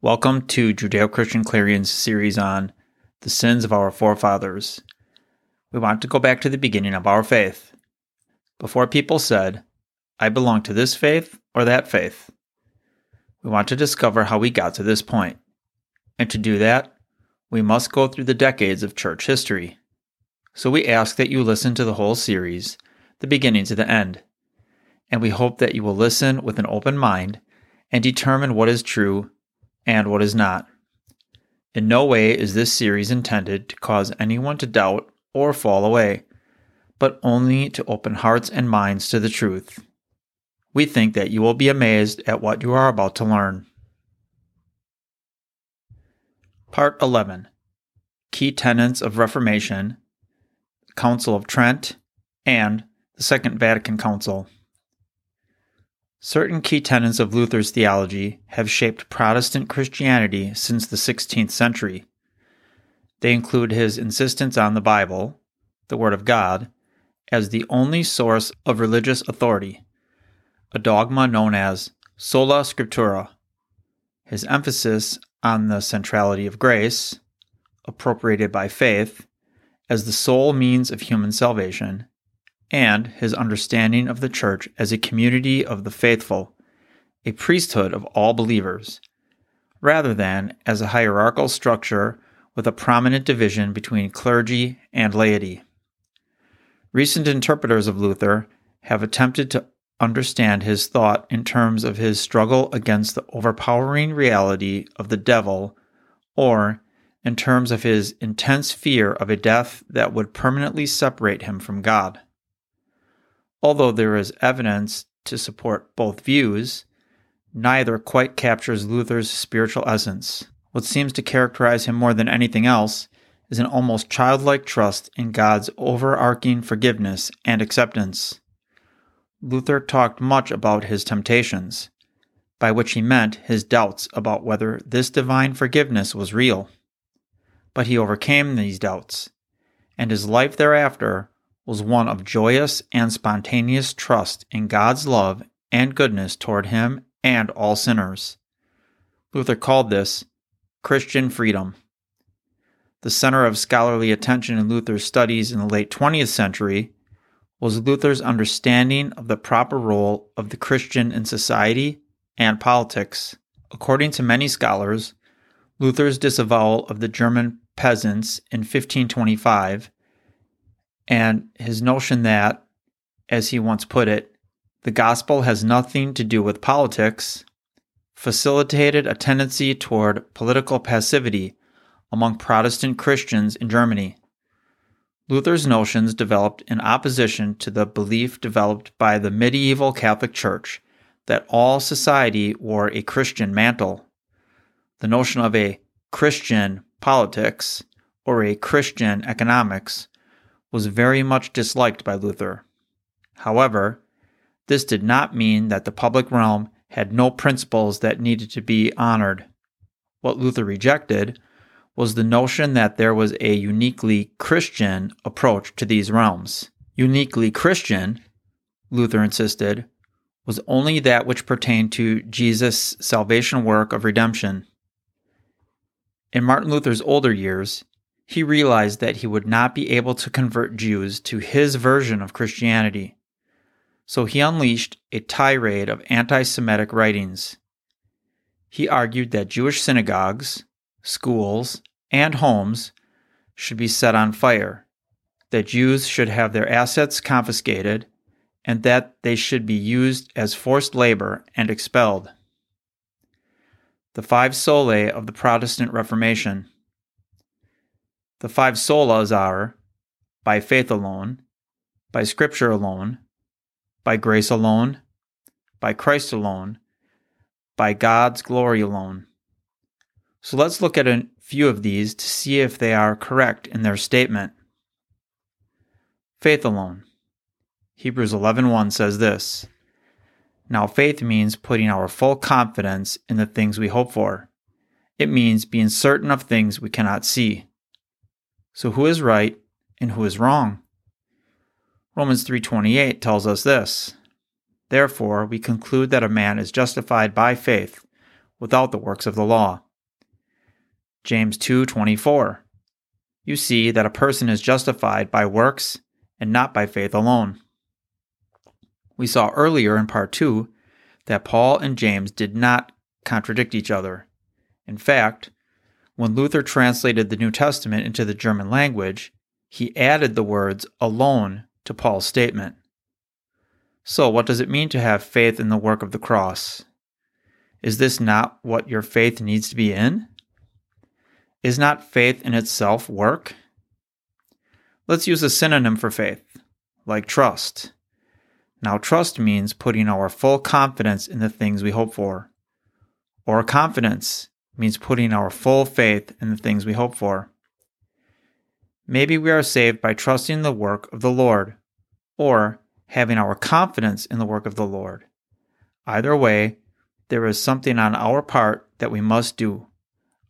Welcome to Judeo Christian Clarion's series on the sins of our forefathers. We want to go back to the beginning of our faith. Before people said, I belong to this faith or that faith, we want to discover how we got to this point. And to do that, we must go through the decades of church history. So we ask that you listen to the whole series, the beginning to the end. And we hope that you will listen with an open mind and determine what is true and what is not. In no way is this series intended to cause anyone to doubt or fall away, but only to open hearts and minds to the truth. We think that you will be amazed at what you are about to learn. Part 11 Key Tenets of Reformation, Council of Trent, and the Second Vatican Council. Certain key tenets of Luther's theology have shaped Protestant Christianity since the 16th century. They include his insistence on the Bible, the Word of God, as the only source of religious authority, a dogma known as sola scriptura, his emphasis on the centrality of grace, appropriated by faith, as the sole means of human salvation, and his understanding of the church as a community of the faithful, a priesthood of all believers, rather than as a hierarchical structure with a prominent division between clergy and laity. Recent interpreters of Luther have attempted to understand his thought in terms of his struggle against the overpowering reality of the devil, or in terms of his intense fear of a death that would permanently separate him from God. Although there is evidence to support both views, neither quite captures Luther's spiritual essence. What seems to characterize him more than anything else is an almost childlike trust in God's overarching forgiveness and acceptance. Luther talked much about his temptations, by which he meant his doubts about whether this divine forgiveness was real. But he overcame these doubts, and his life thereafter was one of joyous and spontaneous trust in God's love and goodness toward him and all sinners. Luther called this Christian freedom. The center of scholarly attention in Luther's studies in the late 20th century was Luther's understanding of the proper role of the Christian in society and politics. According to many scholars, Luther's disavowal of the German peasants in 1525 and his notion that, as he once put it, the gospel has nothing to do with politics, facilitated a tendency toward political passivity among Protestant Christians in Germany. Luther's notions developed in opposition to the belief developed by the medieval Catholic Church that all society wore a Christian mantle. The notion of a Christian politics or a Christian economics was very much disliked by Luther. However, this did not mean that the public realm had no principles that needed to be honored. What Luther rejected was the notion that there was a uniquely Christian approach to these realms. Uniquely Christian, Luther insisted, was only that which pertained to Jesus' salvation work of redemption. In Martin Luther's older years, he realized that he would not be able to convert Jews to his version of Christianity. So he unleashed a tirade of anti Semitic writings. He argued that Jewish synagogues, schools, and homes should be set on fire, that Jews should have their assets confiscated, and that they should be used as forced labor and expelled. The five solae of the Protestant Reformation. The five solas are by faith alone, by Scripture alone, by grace alone, by Christ alone, by God's glory alone. So let's look at a few of these to see if they are correct in their statement. Faith alone. Hebrews 11:1 says this. Now faith means putting our full confidence in the things we hope for. It means being certain of things we cannot see. So who is right and who is wrong? Romans 3:28 tells us this. Therefore we conclude that a man is justified by faith without the works of the law. James 2:24. You see that a person is justified by works and not by faith alone. We saw earlier in part 2 that Paul and James did not contradict each other. In fact, when Luther translated the New Testament into the German language, he added the words alone to Paul's statement. So, what does it mean to have faith in the work of the cross? Is this not what your faith needs to be in? Is not faith in itself work? Let's use a synonym for faith, like trust. Now, trust means putting our full confidence in the things we hope for. Or confidence means putting our full faith in the things we hope for. Maybe we are saved by trusting the work of the Lord, or having our confidence in the work of the Lord. Either way, there is something on our part that we must do,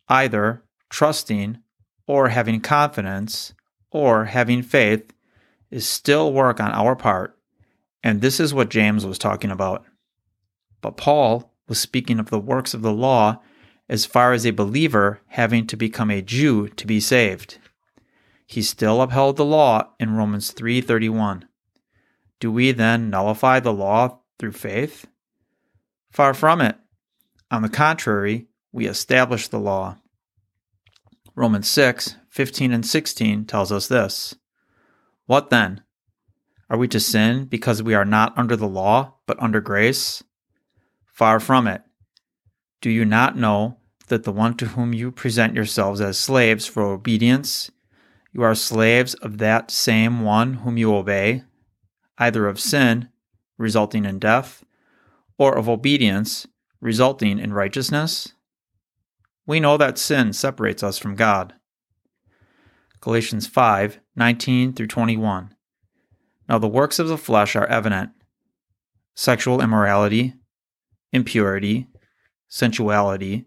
either trusting or having confidence or having faith is still work on our part, and this is what James was talking about. But Paul was speaking of the works of the law as far as a believer having to become a Jew to be saved. He still upheld the law in Romans 3:31. Do we then nullify the law through faith? Far from it. On the contrary, we establish the law. Romans 6, 15 and 16 tells us this. What then? Are we to sin because we are not under the law, but under grace? Far from it. Do you not know that the one to whom you present yourselves as slaves for obedience, you are slaves of that same one whom you obey, either of sin, resulting in death, or of obedience, resulting in righteousness? we know that sin separates us from God. Galatians 5 19 through 21. Now the works of the flesh are evident sexual immorality, impurity, sensuality,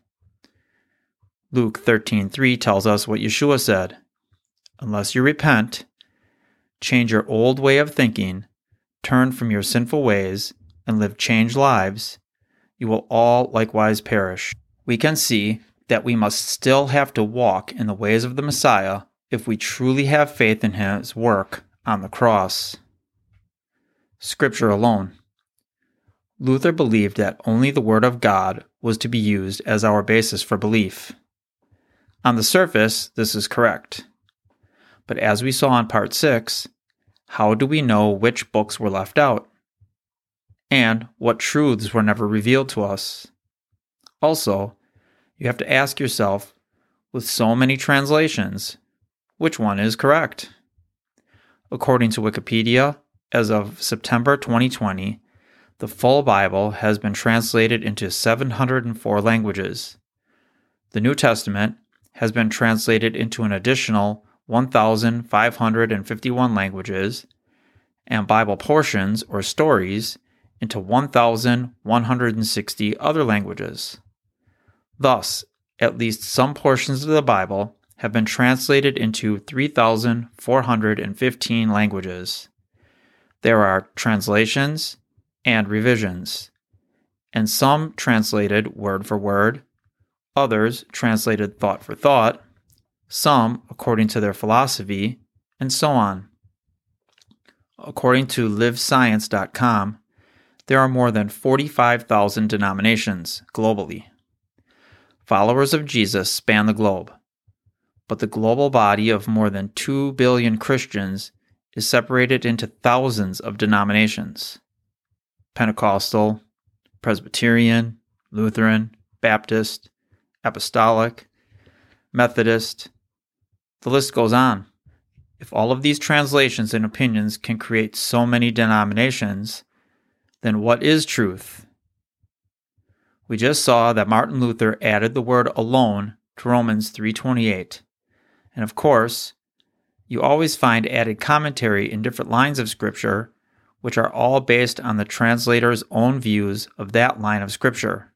Luke 13:3 tells us what Yeshua said, "Unless you repent, change your old way of thinking, turn from your sinful ways, and live changed lives, you will all likewise perish." We can see that we must still have to walk in the ways of the Messiah if we truly have faith in his work on the cross. Scripture alone. Luther believed that only the Word of God was to be used as our basis for belief. On the surface, this is correct. But as we saw in Part 6, how do we know which books were left out? And what truths were never revealed to us? Also, you have to ask yourself with so many translations, which one is correct? According to Wikipedia, as of September 2020, the full Bible has been translated into 704 languages. The New Testament has been translated into an additional 1,551 languages, and Bible portions or stories into 1,160 other languages. Thus, at least some portions of the Bible have been translated into 3,415 languages. There are translations and revisions, and some translated word for word, others translated thought for thought, some according to their philosophy, and so on. According to livescience.com, there are more than 45,000 denominations globally. Followers of Jesus span the globe, but the global body of more than 2 billion Christians is separated into thousands of denominations Pentecostal, Presbyterian, Lutheran, Baptist, Apostolic, Methodist. The list goes on. If all of these translations and opinions can create so many denominations, then what is truth? We just saw that Martin Luther added the word alone to Romans 3:28. And of course, you always find added commentary in different lines of Scripture, which are all based on the translator's own views of that line of Scripture.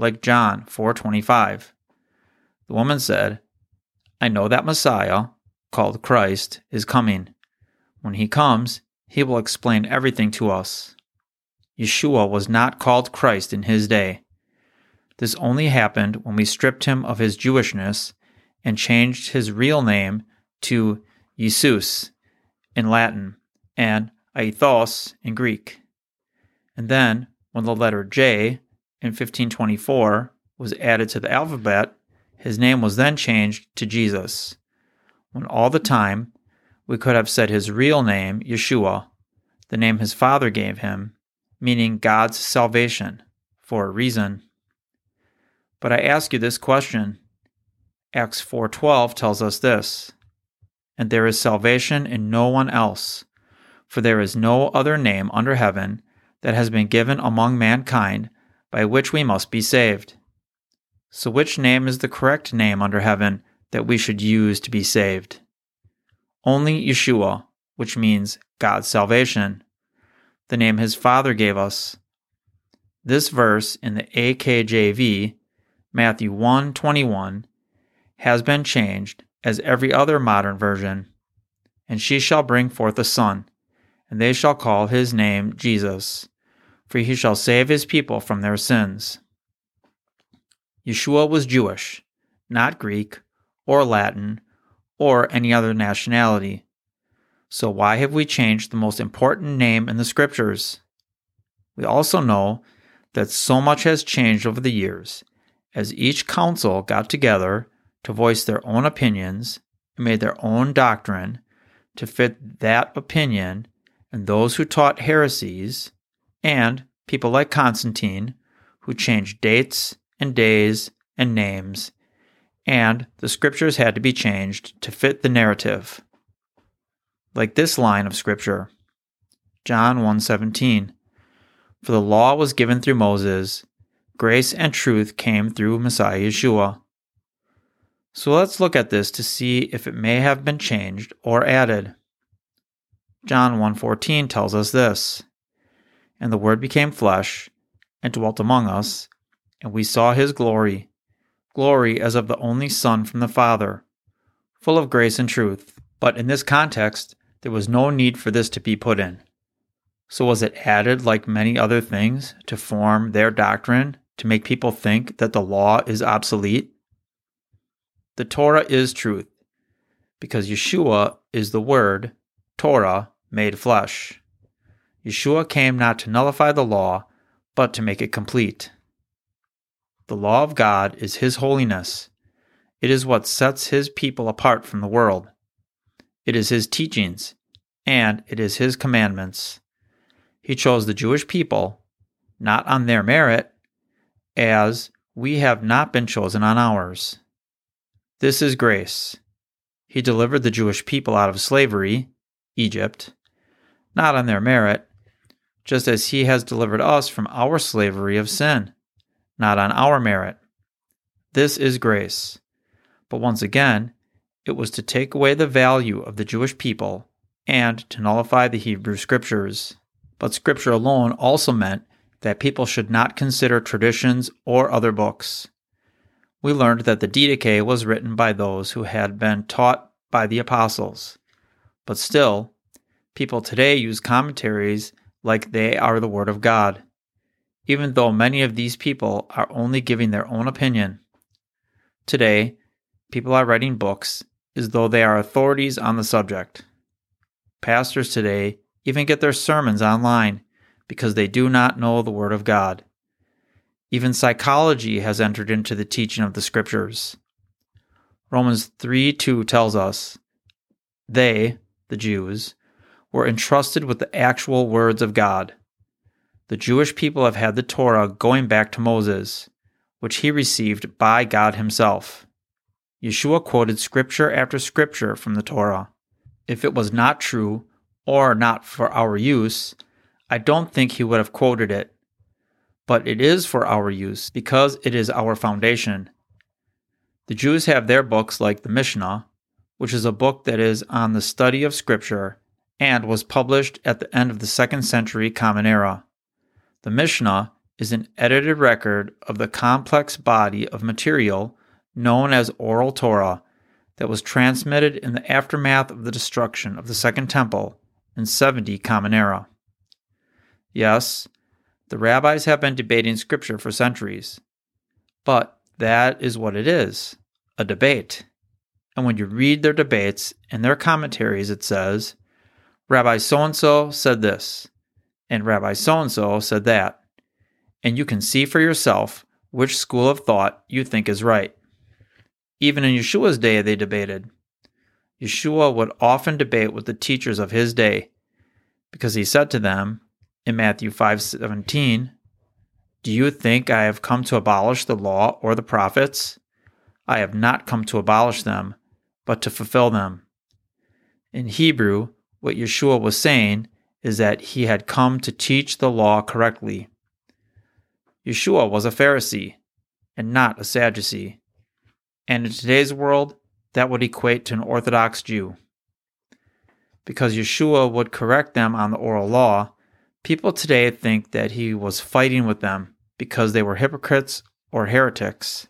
Like John 4:25. The woman said, I know that Messiah, called Christ, is coming. When he comes, he will explain everything to us. Yeshua was not called Christ in his day. This only happened when we stripped him of his Jewishness and changed his real name to Jesus in Latin and Aethos in Greek. And then, when the letter J in 1524 was added to the alphabet, his name was then changed to Jesus, when all the time we could have said his real name, Yeshua, the name his father gave him, meaning God's salvation, for a reason. But I ask you this question. Acts 4:12 tells us this, and there is salvation in no one else, for there is no other name under heaven that has been given among mankind by which we must be saved. So, which name is the correct name under heaven that we should use to be saved? Only Yeshua, which means God's salvation, the name his Father gave us. This verse in the AKJV, Matthew 1:21, has been changed as every other modern version. And she shall bring forth a son, and they shall call his name Jesus, for he shall save his people from their sins. Yeshua was Jewish, not Greek or Latin or any other nationality. So, why have we changed the most important name in the scriptures? We also know that so much has changed over the years as each council got together to voice their own opinions and made their own doctrine to fit that opinion and those who taught heresies, and people like Constantine, who changed dates and days and names, and the scriptures had to be changed to fit the narrative. Like this line of scripture, John 1:17, for the law was given through Moses, grace and truth came through Messiah Yeshua. So let's look at this to see if it may have been changed or added. John 1:14 tells us this, and the word became flesh and dwelt among us, and we saw his glory, glory as of the only Son from the Father, full of grace and truth. But in this context, there was no need for this to be put in. So was it added like many other things to form their doctrine to make people think that the law is obsolete? The Torah is truth, because Yeshua is the Word, Torah, made flesh. Yeshua came not to nullify the law, but to make it complete. The law of God is His holiness. It is what sets His people apart from the world. It is His teachings, and it is His commandments. He chose the Jewish people, not on their merit, as we have not been chosen on ours. This is grace. He delivered the Jewish people out of slavery, Egypt, not on their merit, just as He has delivered us from our slavery of sin not on our merit. This is grace. But once again, it was to take away the value of the Jewish people and to nullify the Hebrew scriptures. But scripture alone also meant that people should not consider traditions or other books. We learned that the Didache was written by those who had been taught by the apostles. But still, people today use commentaries like they are the Word of God even though many of these people are only giving their own opinion. Today, people are writing books as though they are authorities on the subject. Pastors today even get their sermons online because they do not know the Word of God. Even psychology has entered into the teaching of the Scriptures. Romans 3 2 tells us, They, the Jews, were entrusted with the actual words of God. The Jewish people have had the Torah going back to Moses, which he received by God himself. Yeshua quoted scripture after scripture from the Torah. If it was not true or not for our use, I don't think he would have quoted it. But it is for our use because it is our foundation. The Jews have their books like the Mishnah, which is a book that is on the study of Scripture and was published at the end of the second century Common Era. The Mishnah is an edited record of the complex body of material known as Oral Torah that was transmitted in the aftermath of the destruction of the Second Temple in 70 Common Era. Yes, the rabbis have been debating Scripture for centuries, but that is what it is a debate. And when you read their debates and their commentaries, it says, Rabbi so and so said this, and Rabbi so and so said that. And you can see for yourself which school of thought you think is right. Even in Yeshua's day, they debated. Yeshua would often debate with the teachers of his day because he said to them in Matthew 5:17, "Do you think I have come to abolish the law or the prophets? I have not come to abolish them, but to fulfill them." In Hebrew, what Yeshua was saying is that he had come to teach the law correctly. Yeshua was a Pharisee and not a Sadducee. And in today's world, that would equate to an Orthodox Jew. Because Yeshua would correct them on the oral law, people today think that he was fighting with them because they were hypocrites or heretics.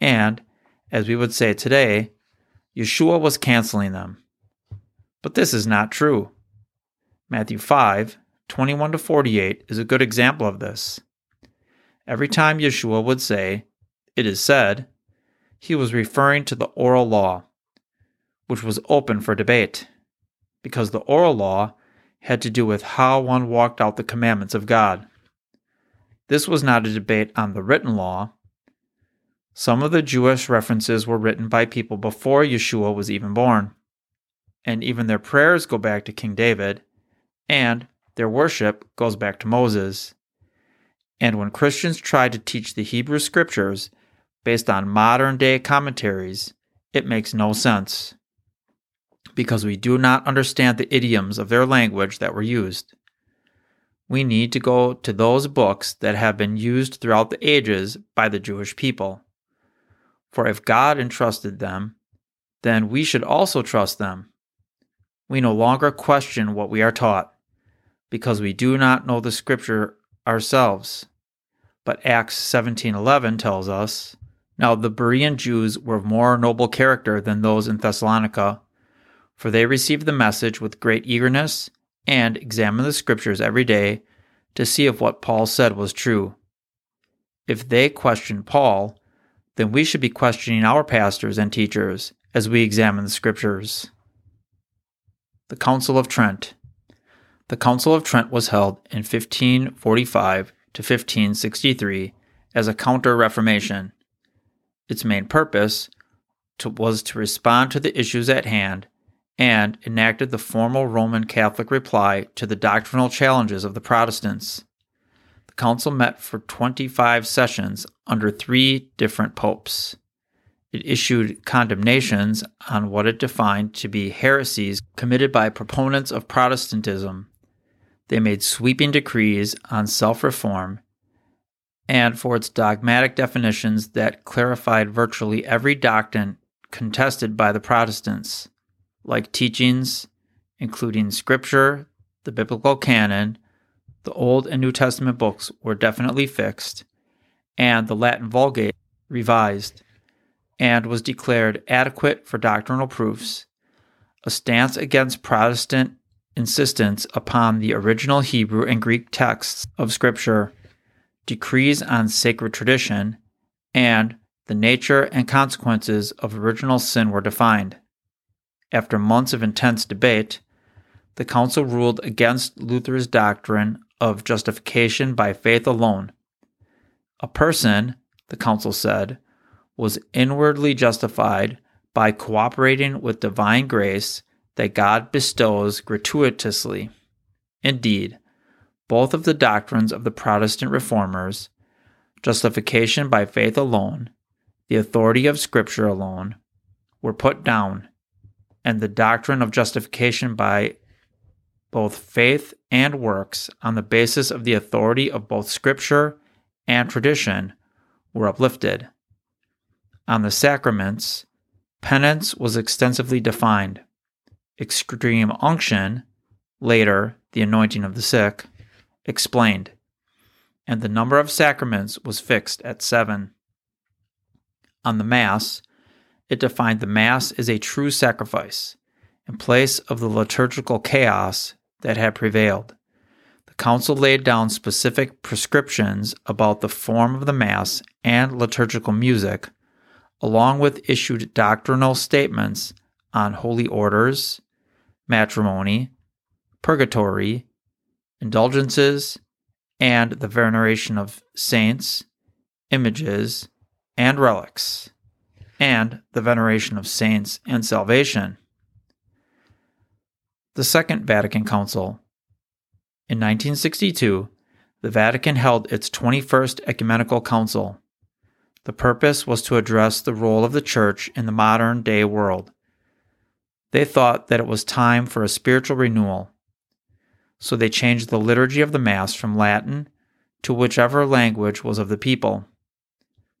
And, as we would say today, Yeshua was canceling them. But this is not true. Matthew 5 21 to 48 is a good example of this. Every time Yeshua would say, It is said, he was referring to the oral law, which was open for debate, because the oral law had to do with how one walked out the commandments of God. This was not a debate on the written law. Some of the Jewish references were written by people before Yeshua was even born, and even their prayers go back to King David, and their worship goes back to Moses. And when Christians try to teach the Hebrew scriptures, based on modern day commentaries, it makes no sense. Because we do not understand the idioms of their language that were used. We need to go to those books that have been used throughout the ages by the Jewish people. For if God entrusted them, then we should also trust them. We no longer question what we are taught, because we do not know the scripture ourselves. But Acts 17:11 tells us, now the Berean Jews were of more noble character than those in Thessalonica, for they received the message with great eagerness and examined the scriptures every day to see if what Paul said was true. If they questioned Paul, then we should be questioning our pastors and teachers as we examine the scriptures. The Council of Trent. The Council of Trent was held in 1545 to 1563 as a counter Reformation its main purpose to, was to respond to the issues at hand and enacted the formal Roman Catholic reply to the doctrinal challenges of the Protestants. The council met for 25 sessions under three different popes. It issued condemnations on what it defined to be heresies committed by proponents of Protestantism. They made sweeping decrees on self reform and for its dogmatic definitions that clarified virtually every doctrine contested by the Protestants, like teachings including Scripture, the biblical canon, the Old and New Testament books were definitely fixed, and the Latin Vulgate revised, and was declared adequate for doctrinal proofs, a stance against Protestant insistence upon the original Hebrew and Greek texts of Scripture decrees on sacred tradition, and the nature and consequences of original sin were defined. After months of intense debate, the council ruled against Luther's doctrine of justification by faith alone. A person, the council said, was inwardly justified by cooperating with divine grace that God bestows gratuitously. Indeed, both of the doctrines of the Protestant reformers, justification by faith alone, the authority of Scripture alone, were put down, and the doctrine of justification by both faith and works on the basis of the authority of both Scripture and tradition were uplifted. On the sacraments, Penance was extensively defined. Extreme unction, later the anointing of the sick, explained. And the number of sacraments was fixed at seven. On the Mass, it defined the Mass as a true sacrifice in place of the liturgical chaos that had prevailed. The Council laid down specific prescriptions about the form of the Mass and liturgical music, along with issued doctrinal statements on holy orders, matrimony, purgatory, indulgences, and the veneration of saints, images, and relics, and the veneration of saints and salvation. The Second Vatican Council. In 1962, the Vatican held its 21st Ecumenical Council. The purpose was to address the role of the Church in the modern day world. They thought that it was time for a spiritual renewal. So they changed the liturgy of the Mass from Latin to whichever language was of the people.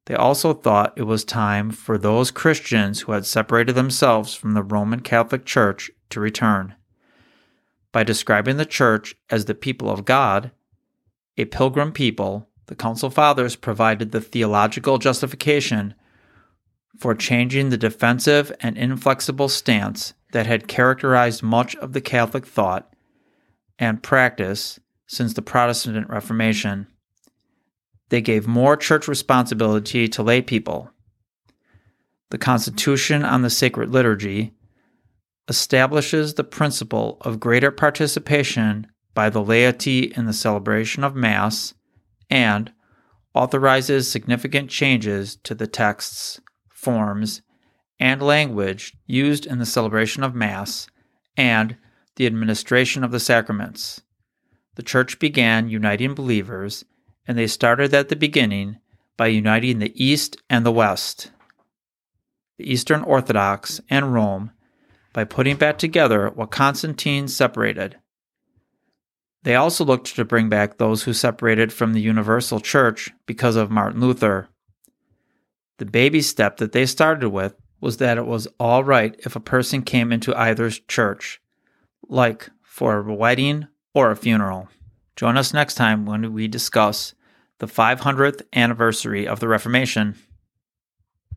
They also thought it was time for those Christians who had separated themselves from the Roman Catholic Church to return. By describing the Church as the people of God, a pilgrim people, the Council Fathers provided the theological justification for changing the defensive and inflexible stance that had characterized much of the Catholic thought and practice since the Protestant Reformation they gave more church responsibility to lay people. The Constitution on the Sacred Liturgy establishes the principle of greater participation by the laity in the celebration of Mass and authorizes significant changes to the texts, forms, and language used in the celebration of Mass and the administration of the sacraments. The Church began uniting believers and they started at the beginning by uniting the East and the West, the Eastern Orthodox and Rome, by putting back together what Constantine separated. They also looked to bring back those who separated from the Universal Church because of Martin Luther. The baby step that they started with was that it was all right if a person came into either church, like for a wedding or a funeral. Join us next time when we discuss the 500th anniversary of the Reformation.